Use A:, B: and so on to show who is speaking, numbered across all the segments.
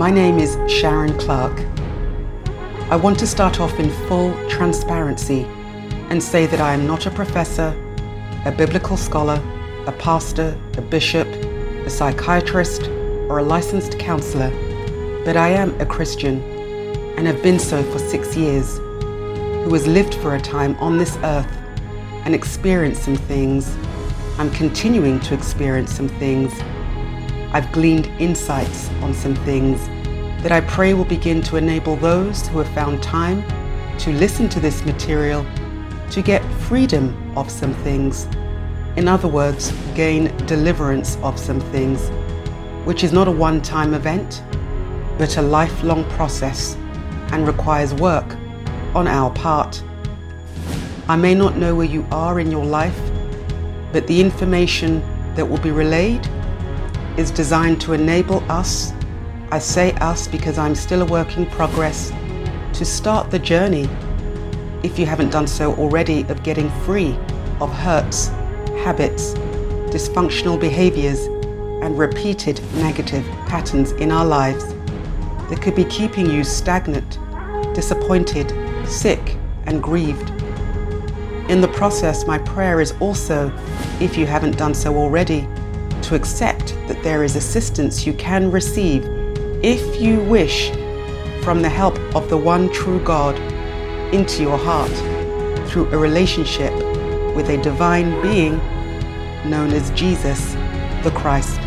A: My name is Sharon Clark. I want to start off in full transparency and say that I am not a professor, a biblical scholar, a pastor, a bishop, a psychiatrist, or a licensed counselor, but I am a Christian and have been so for six years, who has lived for a time on this earth and experienced some things. I'm continuing to experience some things I've gleaned insights on some things that I pray will begin to enable those who have found time to listen to this material to get freedom of some things. In other words, gain deliverance of some things, which is not a one time event, but a lifelong process and requires work on our part. I may not know where you are in your life, but the information that will be relayed is designed to enable us, I say us because I'm still a work in progress, to start the journey, if you haven't done so already, of getting free of hurts, habits, dysfunctional behaviors, and repeated negative patterns in our lives that could be keeping you stagnant, disappointed, sick, and grieved. In the process, my prayer is also, if you haven't done so already, to accept that there is assistance you can receive if you wish from the help of the one true God into your heart through a relationship with a divine being known as Jesus the Christ.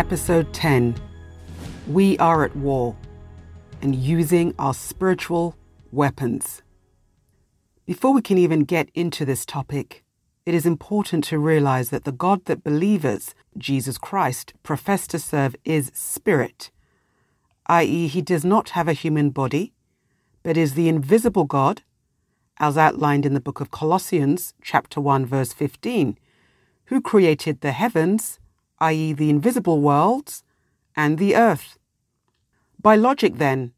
A: Episode 10 We Are at War and Using Our Spiritual Weapons. Before we can even get into this topic, it is important to realize that the God that believers, Jesus Christ, profess to serve is spirit, i.e., he does not have a human body, but is the invisible God, as outlined in the book of Colossians, chapter 1, verse 15, who created the heavens i.e., the invisible worlds, and the earth. By logic, then,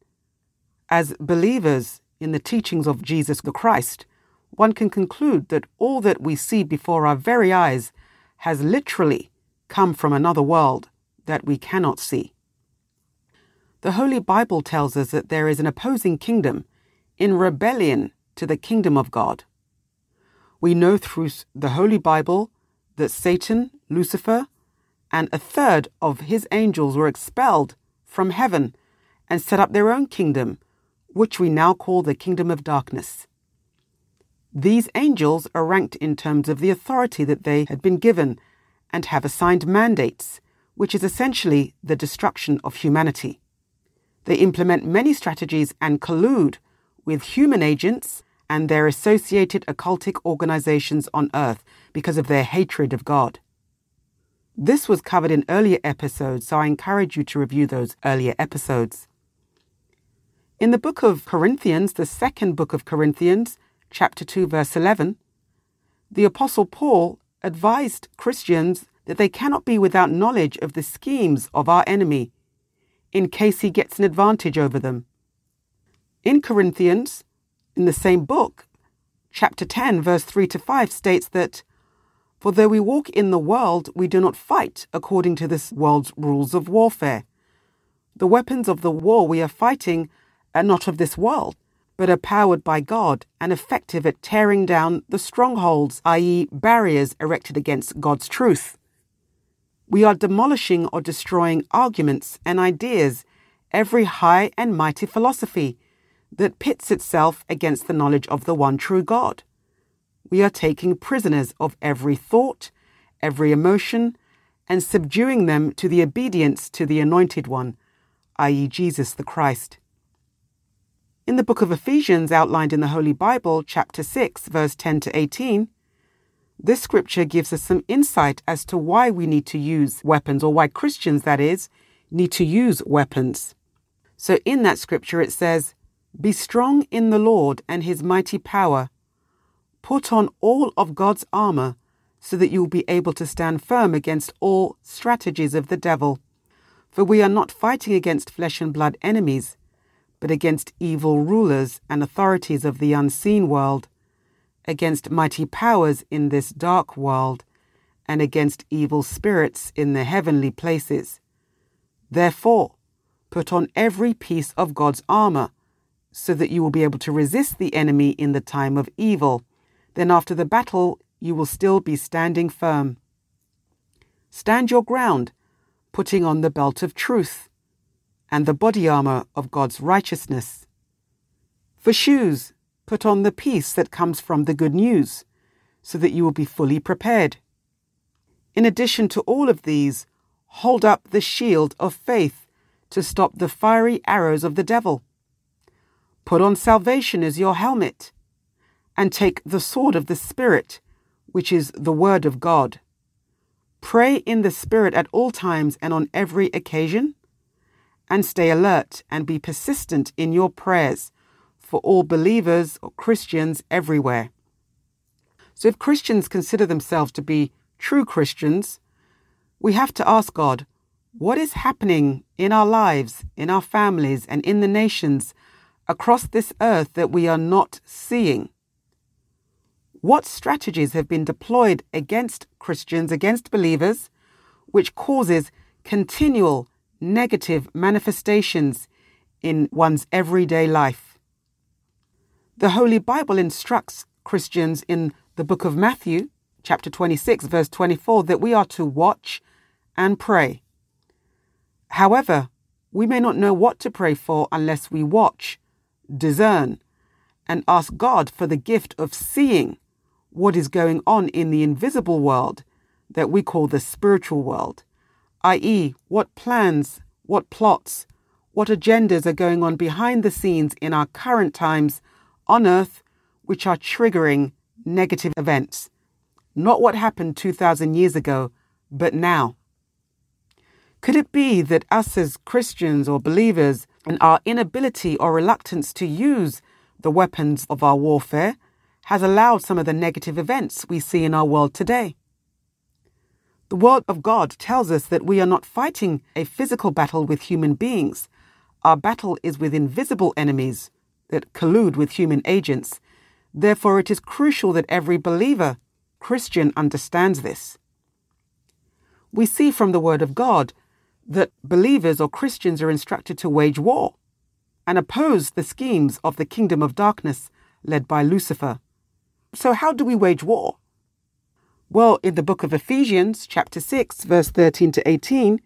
A: as believers in the teachings of Jesus the Christ, one can conclude that all that we see before our very eyes has literally come from another world that we cannot see. The Holy Bible tells us that there is an opposing kingdom in rebellion to the kingdom of God. We know through the Holy Bible that Satan, Lucifer, and a third of his angels were expelled from heaven and set up their own kingdom, which we now call the kingdom of darkness. These angels are ranked in terms of the authority that they had been given and have assigned mandates, which is essentially the destruction of humanity. They implement many strategies and collude with human agents and their associated occultic organizations on earth because of their hatred of God. This was covered in earlier episodes, so I encourage you to review those earlier episodes. In the book of Corinthians, the second book of Corinthians, chapter 2, verse 11, the Apostle Paul advised Christians that they cannot be without knowledge of the schemes of our enemy in case he gets an advantage over them. In Corinthians, in the same book, chapter 10, verse 3 to 5 states that for though we walk in the world, we do not fight according to this world's rules of warfare. The weapons of the war we are fighting are not of this world, but are powered by God and effective at tearing down the strongholds, i.e., barriers erected against God's truth. We are demolishing or destroying arguments and ideas, every high and mighty philosophy that pits itself against the knowledge of the one true God we are taking prisoners of every thought, every emotion, and subduing them to the obedience to the Anointed One, i.e., Jesus the Christ. In the book of Ephesians, outlined in the Holy Bible, chapter 6, verse 10 to 18, this scripture gives us some insight as to why we need to use weapons, or why Christians, that is, need to use weapons. So in that scripture, it says, Be strong in the Lord and his mighty power Put on all of God's armor so that you will be able to stand firm against all strategies of the devil. For we are not fighting against flesh and blood enemies, but against evil rulers and authorities of the unseen world, against mighty powers in this dark world, and against evil spirits in the heavenly places. Therefore, put on every piece of God's armor, so that you will be able to resist the enemy in the time of evil then after the battle you will still be standing firm. Stand your ground, putting on the belt of truth and the body armor of God's righteousness. For shoes, put on the peace that comes from the good news, so that you will be fully prepared. In addition to all of these, hold up the shield of faith to stop the fiery arrows of the devil. Put on salvation as your helmet and take the sword of the Spirit, which is the Word of God. Pray in the Spirit at all times and on every occasion, and stay alert and be persistent in your prayers for all believers or Christians everywhere. So, if Christians consider themselves to be true Christians, we have to ask God, what is happening in our lives, in our families, and in the nations across this earth that we are not seeing? What strategies have been deployed against Christians, against believers, which causes continual negative manifestations in one's everyday life? The Holy Bible instructs Christians in the book of Matthew, chapter 26, verse 24, that we are to watch and pray. However, we may not know what to pray for unless we watch, discern, and ask God for the gift of seeing what is going on in the invisible world that we call the spiritual world, i.e., what plans, what plots, what agendas are going on behind the scenes in our current times on earth which are triggering negative events. Not what happened 2,000 years ago, but now. Could it be that us as Christians or believers and our inability or reluctance to use the weapons of our warfare has allowed some of the negative events we see in our world today. The Word of God tells us that we are not fighting a physical battle with human beings. Our battle is with invisible enemies that collude with human agents. Therefore, it is crucial that every believer, Christian, understands this. We see from the Word of God that believers or Christians are instructed to wage war and oppose the schemes of the kingdom of darkness led by Lucifer. So, how do we wage war? Well, in the book of Ephesians, chapter 6, verse 13 to 18,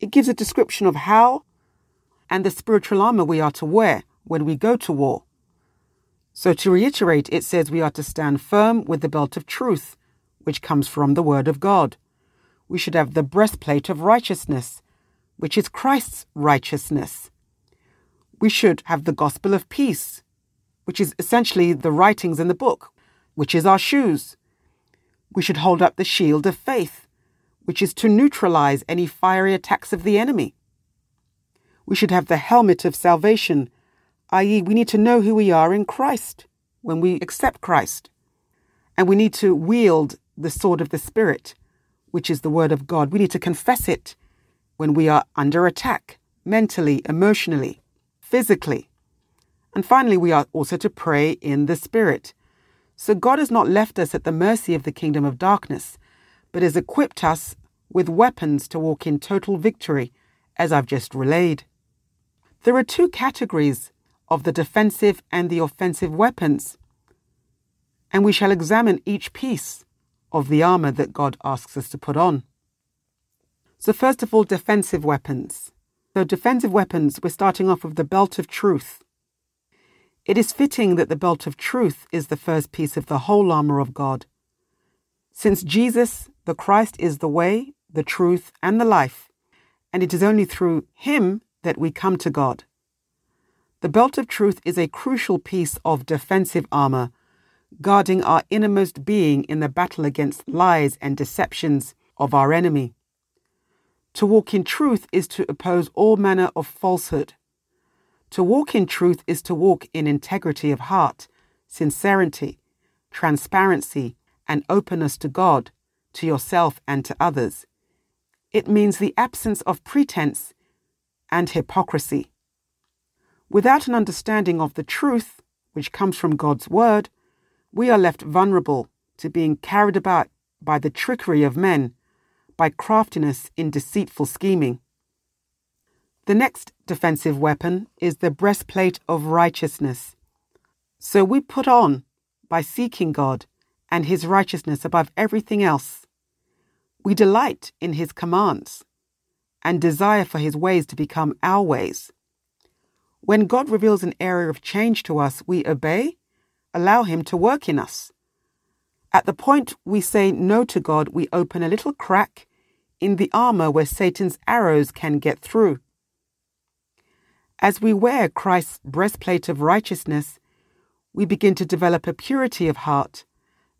A: it gives a description of how and the spiritual armor we are to wear when we go to war. So, to reiterate, it says we are to stand firm with the belt of truth, which comes from the Word of God. We should have the breastplate of righteousness, which is Christ's righteousness. We should have the gospel of peace, which is essentially the writings in the book, which is our shoes. We should hold up the shield of faith, which is to neutralize any fiery attacks of the enemy. We should have the helmet of salvation, i.e., we need to know who we are in Christ when we accept Christ. And we need to wield the sword of the Spirit, which is the Word of God. We need to confess it when we are under attack, mentally, emotionally, physically. And finally, we are also to pray in the Spirit. So God has not left us at the mercy of the kingdom of darkness, but has equipped us with weapons to walk in total victory, as I've just relayed. There are two categories of the defensive and the offensive weapons, and we shall examine each piece of the armour that God asks us to put on. So, first of all, defensive weapons. So, defensive weapons, we're starting off with the belt of truth. It is fitting that the belt of truth is the first piece of the whole armor of God. Since Jesus, the Christ, is the way, the truth, and the life, and it is only through him that we come to God. The belt of truth is a crucial piece of defensive armor, guarding our innermost being in the battle against lies and deceptions of our enemy. To walk in truth is to oppose all manner of falsehood to walk in truth is to walk in integrity of heart, sincerity, transparency, and openness to God, to yourself, and to others. It means the absence of pretense and hypocrisy. Without an understanding of the truth, which comes from God's word, we are left vulnerable to being carried about by the trickery of men, by craftiness in deceitful scheming. The next defensive weapon is the breastplate of righteousness. So we put on by seeking God and his righteousness above everything else. We delight in his commands and desire for his ways to become our ways. When God reveals an area of change to us, we obey, allow him to work in us. At the point we say no to God, we open a little crack in the armor where Satan's arrows can get through. As we wear Christ's breastplate of righteousness, we begin to develop a purity of heart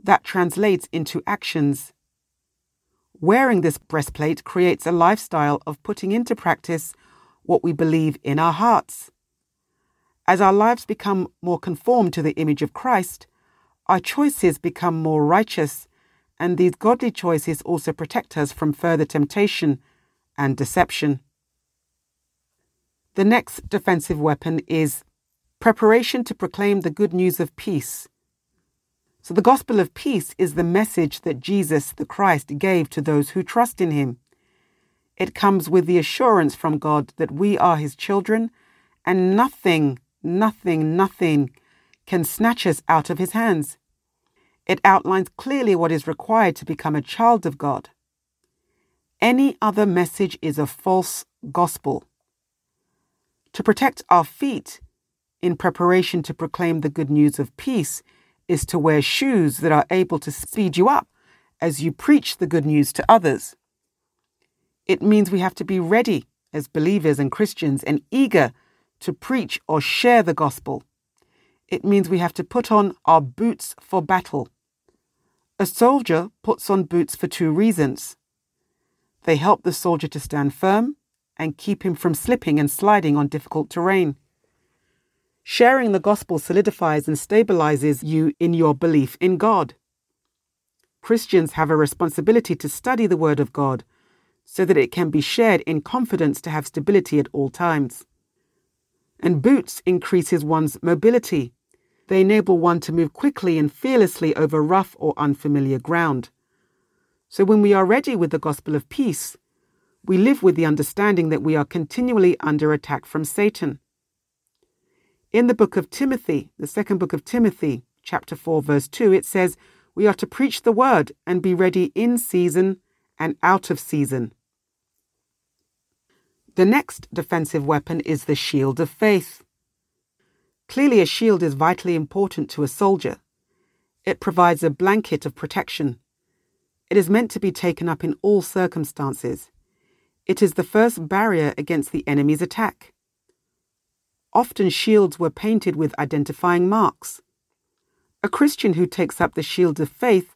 A: that translates into actions. Wearing this breastplate creates a lifestyle of putting into practice what we believe in our hearts. As our lives become more conformed to the image of Christ, our choices become more righteous, and these godly choices also protect us from further temptation and deception. The next defensive weapon is preparation to proclaim the good news of peace. So, the gospel of peace is the message that Jesus the Christ gave to those who trust in him. It comes with the assurance from God that we are his children and nothing, nothing, nothing can snatch us out of his hands. It outlines clearly what is required to become a child of God. Any other message is a false gospel. To protect our feet in preparation to proclaim the good news of peace is to wear shoes that are able to speed you up as you preach the good news to others. It means we have to be ready as believers and Christians and eager to preach or share the gospel. It means we have to put on our boots for battle. A soldier puts on boots for two reasons. They help the soldier to stand firm and keep him from slipping and sliding on difficult terrain. Sharing the gospel solidifies and stabilizes you in your belief in God. Christians have a responsibility to study the Word of God so that it can be shared in confidence to have stability at all times. And boots increases one's mobility. They enable one to move quickly and fearlessly over rough or unfamiliar ground. So when we are ready with the gospel of peace, we live with the understanding that we are continually under attack from Satan. In the book of Timothy, the second book of Timothy, chapter 4, verse 2, it says, We are to preach the word and be ready in season and out of season. The next defensive weapon is the shield of faith. Clearly, a shield is vitally important to a soldier. It provides a blanket of protection. It is meant to be taken up in all circumstances. It is the first barrier against the enemy's attack. Often shields were painted with identifying marks. A Christian who takes up the shield of faith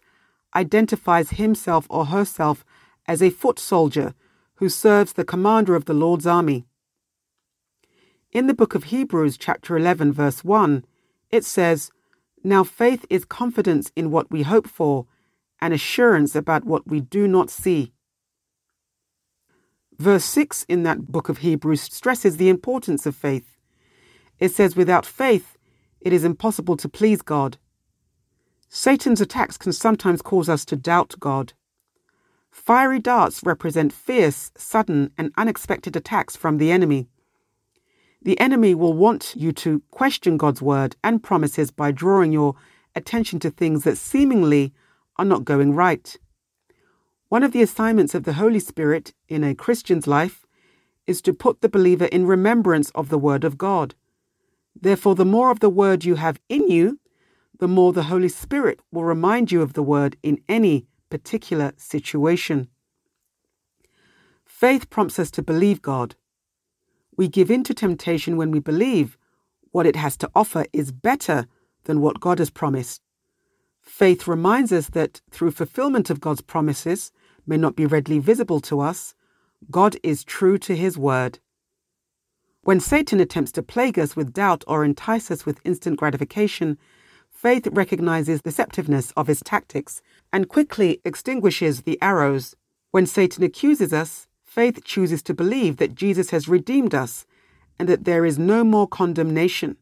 A: identifies himself or herself as a foot soldier who serves the commander of the Lord's army. In the book of Hebrews, chapter 11, verse 1, it says, Now faith is confidence in what we hope for and assurance about what we do not see. Verse 6 in that book of Hebrews stresses the importance of faith. It says, Without faith, it is impossible to please God. Satan's attacks can sometimes cause us to doubt God. Fiery darts represent fierce, sudden, and unexpected attacks from the enemy. The enemy will want you to question God's word and promises by drawing your attention to things that seemingly are not going right. One of the assignments of the Holy Spirit in a Christian's life is to put the believer in remembrance of the Word of God. Therefore, the more of the Word you have in you, the more the Holy Spirit will remind you of the Word in any particular situation. Faith prompts us to believe God. We give in to temptation when we believe what it has to offer is better than what God has promised. Faith reminds us that through fulfillment of God's promises, may not be readily visible to us, God is true to his word. When Satan attempts to plague us with doubt or entice us with instant gratification, faith recognizes deceptiveness of his tactics and quickly extinguishes the arrows. When Satan accuses us, faith chooses to believe that Jesus has redeemed us and that there is no more condemnation.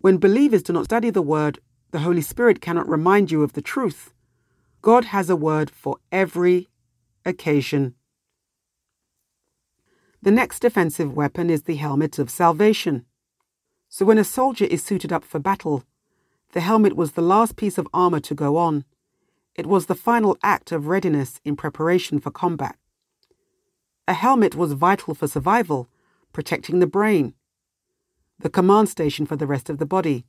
A: When believers do not study the word, the Holy Spirit cannot remind you of the truth. God has a word for every occasion. The next defensive weapon is the helmet of salvation. So when a soldier is suited up for battle, the helmet was the last piece of armour to go on. It was the final act of readiness in preparation for combat. A helmet was vital for survival, protecting the brain, the command station for the rest of the body.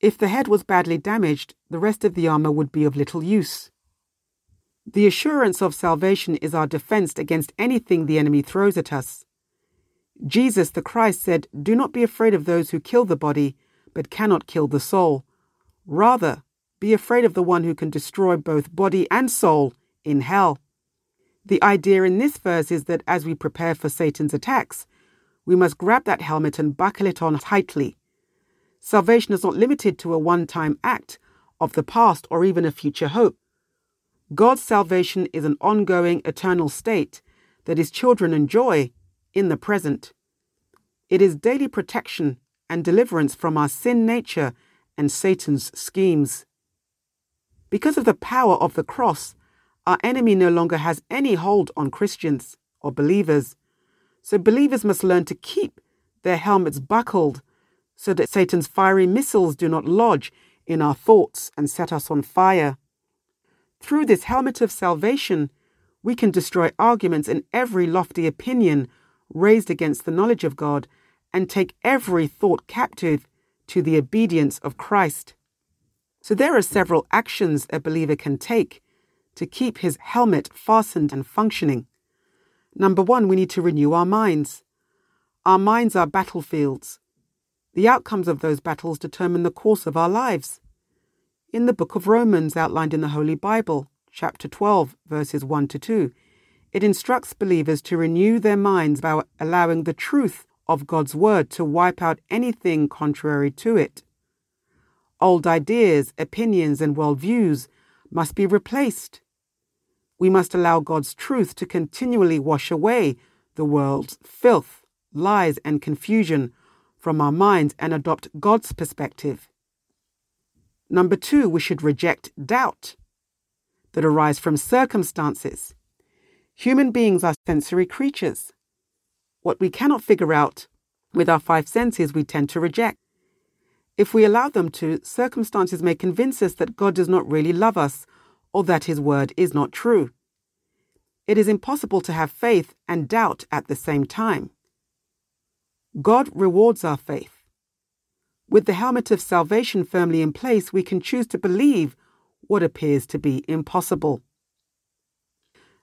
A: If the head was badly damaged, the rest of the armour would be of little use. The assurance of salvation is our defense against anything the enemy throws at us. Jesus the Christ said, Do not be afraid of those who kill the body, but cannot kill the soul. Rather, be afraid of the one who can destroy both body and soul in hell. The idea in this verse is that as we prepare for Satan's attacks, we must grab that helmet and buckle it on tightly. Salvation is not limited to a one time act of the past or even a future hope. God's salvation is an ongoing eternal state that his children enjoy in the present. It is daily protection and deliverance from our sin nature and Satan's schemes. Because of the power of the cross, our enemy no longer has any hold on Christians or believers. So believers must learn to keep their helmets buckled so that Satan's fiery missiles do not lodge in our thoughts and set us on fire. Through this helmet of salvation, we can destroy arguments and every lofty opinion raised against the knowledge of God and take every thought captive to the obedience of Christ. So there are several actions a believer can take to keep his helmet fastened and functioning. Number one, we need to renew our minds. Our minds are battlefields. The outcomes of those battles determine the course of our lives in the book of Romans outlined in the Holy Bible, chapter 12, verses 1 to 2. It instructs believers to renew their minds by allowing the truth of God's word to wipe out anything contrary to it. Old ideas, opinions, and worldviews must be replaced. We must allow God's truth to continually wash away the world's filth, lies, and confusion from our minds and adopt God's perspective. Number two, we should reject doubt that arise from circumstances. Human beings are sensory creatures. What we cannot figure out with our five senses, we tend to reject. If we allow them to, circumstances may convince us that God does not really love us or that His word is not true. It is impossible to have faith and doubt at the same time. God rewards our faith. With the helmet of salvation firmly in place, we can choose to believe what appears to be impossible.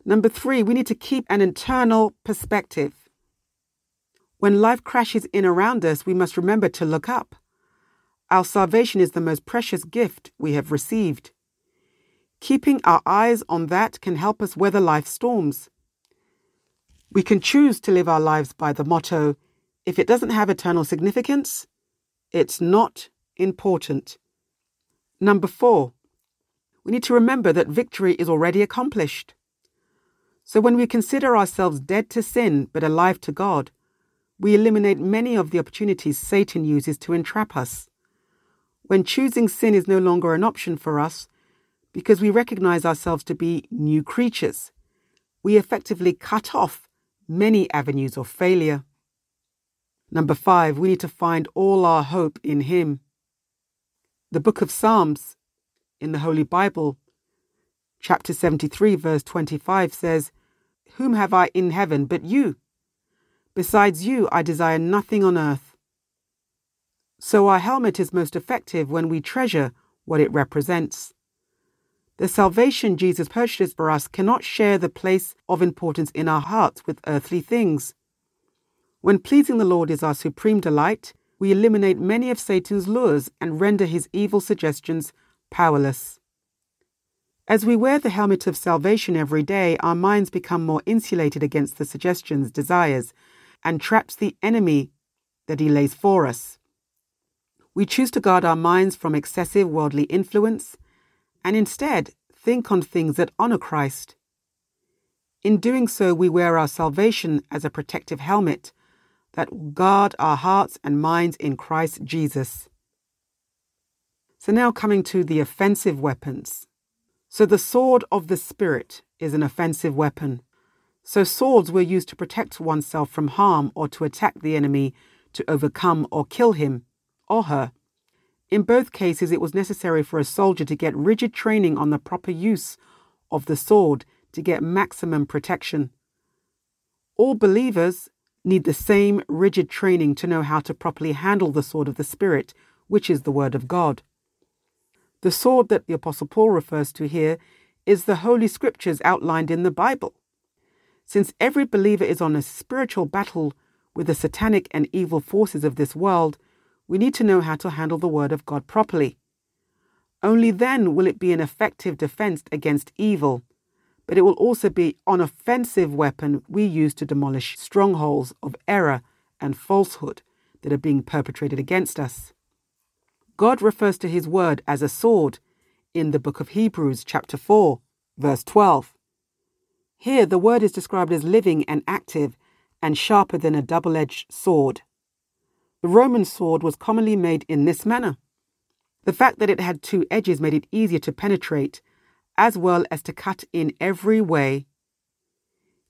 A: Number three, we need to keep an internal perspective. When life crashes in around us, we must remember to look up. Our salvation is the most precious gift we have received. Keeping our eyes on that can help us weather life's storms. We can choose to live our lives by the motto if it doesn't have eternal significance, it's not important. Number four, we need to remember that victory is already accomplished. So when we consider ourselves dead to sin but alive to God, we eliminate many of the opportunities Satan uses to entrap us. When choosing sin is no longer an option for us, because we recognize ourselves to be new creatures, we effectively cut off many avenues of failure. Number five, we need to find all our hope in Him. The book of Psalms in the Holy Bible, chapter 73, verse 25 says, Whom have I in heaven but you? Besides you, I desire nothing on earth. So our helmet is most effective when we treasure what it represents. The salvation Jesus purchased for us cannot share the place of importance in our hearts with earthly things. When pleasing the Lord is our supreme delight, we eliminate many of Satan's lures and render his evil suggestions powerless. As we wear the helmet of salvation every day, our minds become more insulated against the suggestions, desires, and traps the enemy that he lays for us. We choose to guard our minds from excessive worldly influence and instead think on things that honor Christ. In doing so, we wear our salvation as a protective helmet that will guard our hearts and minds in Christ Jesus. So, now coming to the offensive weapons. So, the sword of the Spirit is an offensive weapon. So, swords were used to protect oneself from harm or to attack the enemy, to overcome or kill him or her. In both cases, it was necessary for a soldier to get rigid training on the proper use of the sword to get maximum protection. All believers need the same rigid training to know how to properly handle the sword of the Spirit, which is the Word of God. The sword that the Apostle Paul refers to here is the Holy Scriptures outlined in the Bible. Since every believer is on a spiritual battle with the satanic and evil forces of this world, we need to know how to handle the Word of God properly. Only then will it be an effective defense against evil but it will also be an offensive weapon we use to demolish strongholds of error and falsehood that are being perpetrated against us. God refers to his word as a sword in the book of Hebrews, chapter 4, verse 12. Here, the word is described as living and active and sharper than a double edged sword. The Roman sword was commonly made in this manner. The fact that it had two edges made it easier to penetrate as well as to cut in every way.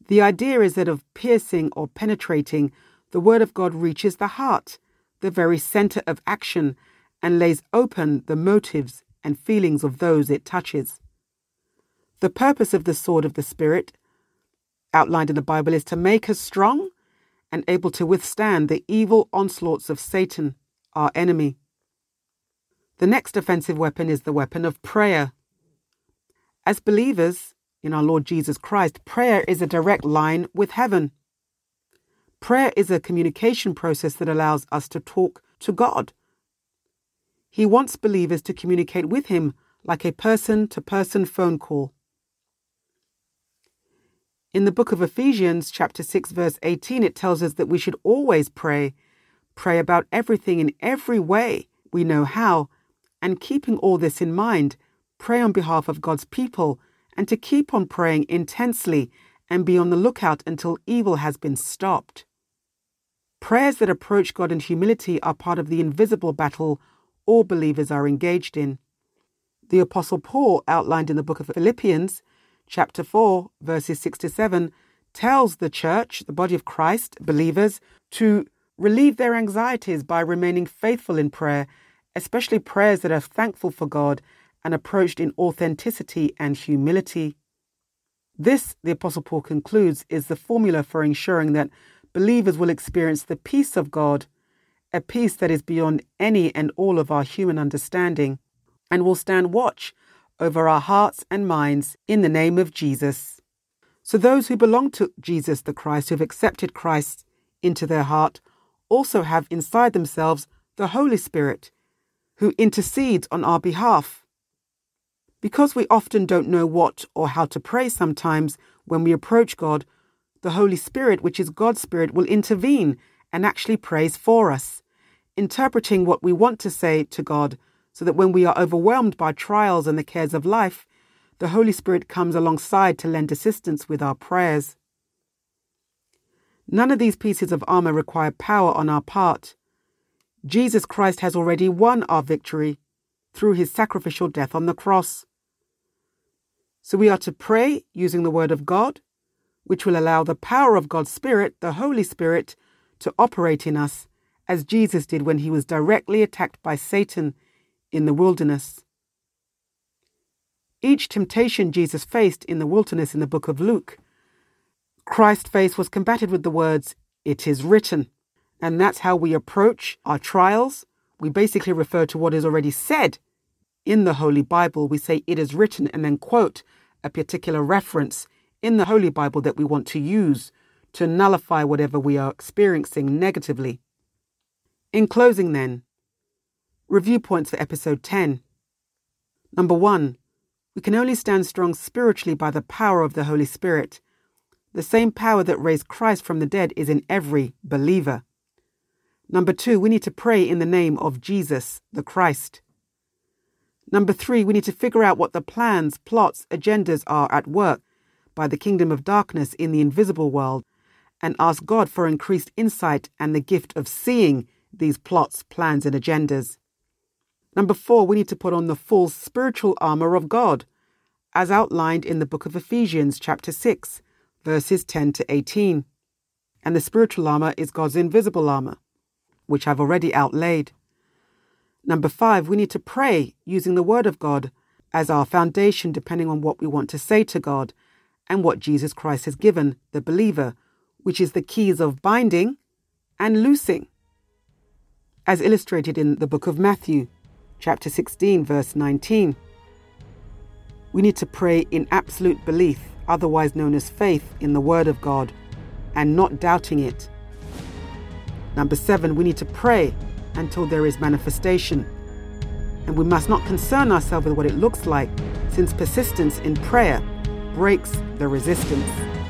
A: The idea is that of piercing or penetrating, the Word of God reaches the heart, the very center of action, and lays open the motives and feelings of those it touches. The purpose of the sword of the Spirit, outlined in the Bible, is to make us strong and able to withstand the evil onslaughts of Satan, our enemy. The next offensive weapon is the weapon of prayer. As believers in our Lord Jesus Christ, prayer is a direct line with heaven. Prayer is a communication process that allows us to talk to God. He wants believers to communicate with Him like a person to person phone call. In the book of Ephesians, chapter 6, verse 18, it tells us that we should always pray, pray about everything in every way we know how, and keeping all this in mind, pray on behalf of God's people and to keep on praying intensely and be on the lookout until evil has been stopped. Prayers that approach God in humility are part of the invisible battle all believers are engaged in. The Apostle Paul, outlined in the book of Philippians, chapter 4, verses 6 to 7, tells the church, the body of Christ, believers, to relieve their anxieties by remaining faithful in prayer, especially prayers that are thankful for God and approached in authenticity and humility. This, the Apostle Paul concludes, is the formula for ensuring that believers will experience the peace of God, a peace that is beyond any and all of our human understanding, and will stand watch over our hearts and minds in the name of Jesus. So, those who belong to Jesus the Christ, who have accepted Christ into their heart, also have inside themselves the Holy Spirit, who intercedes on our behalf. Because we often don't know what or how to pray sometimes, when we approach God, the Holy Spirit, which is God's Spirit, will intervene and actually prays for us, interpreting what we want to say to God, so that when we are overwhelmed by trials and the cares of life, the Holy Spirit comes alongside to lend assistance with our prayers. None of these pieces of armour require power on our part. Jesus Christ has already won our victory through his sacrificial death on the cross. So we are to pray using the Word of God, which will allow the power of God's Spirit, the Holy Spirit, to operate in us, as Jesus did when he was directly attacked by Satan in the wilderness. Each temptation Jesus faced in the wilderness in the book of Luke, Christ's face was combated with the words, It is written. And that's how we approach our trials. We basically refer to what is already said in the Holy Bible, we say it is written and then quote a particular reference in the Holy Bible that we want to use to nullify whatever we are experiencing negatively. In closing, then, review points for episode 10. Number one, we can only stand strong spiritually by the power of the Holy Spirit. The same power that raised Christ from the dead is in every believer. Number two, we need to pray in the name of Jesus the Christ. Number three, we need to figure out what the plans, plots, agendas are at work by the kingdom of darkness in the invisible world and ask God for increased insight and the gift of seeing these plots, plans, and agendas. Number four, we need to put on the full spiritual armor of God, as outlined in the book of Ephesians, chapter 6, verses 10 to 18. And the spiritual armor is God's invisible armor, which I've already outlaid. Number five, we need to pray using the Word of God as our foundation, depending on what we want to say to God and what Jesus Christ has given the believer, which is the keys of binding and loosing. As illustrated in the book of Matthew, chapter 16, verse 19. We need to pray in absolute belief, otherwise known as faith, in the Word of God and not doubting it. Number seven, we need to pray until there is manifestation. And we must not concern ourselves with what it looks like, since persistence in prayer breaks the resistance.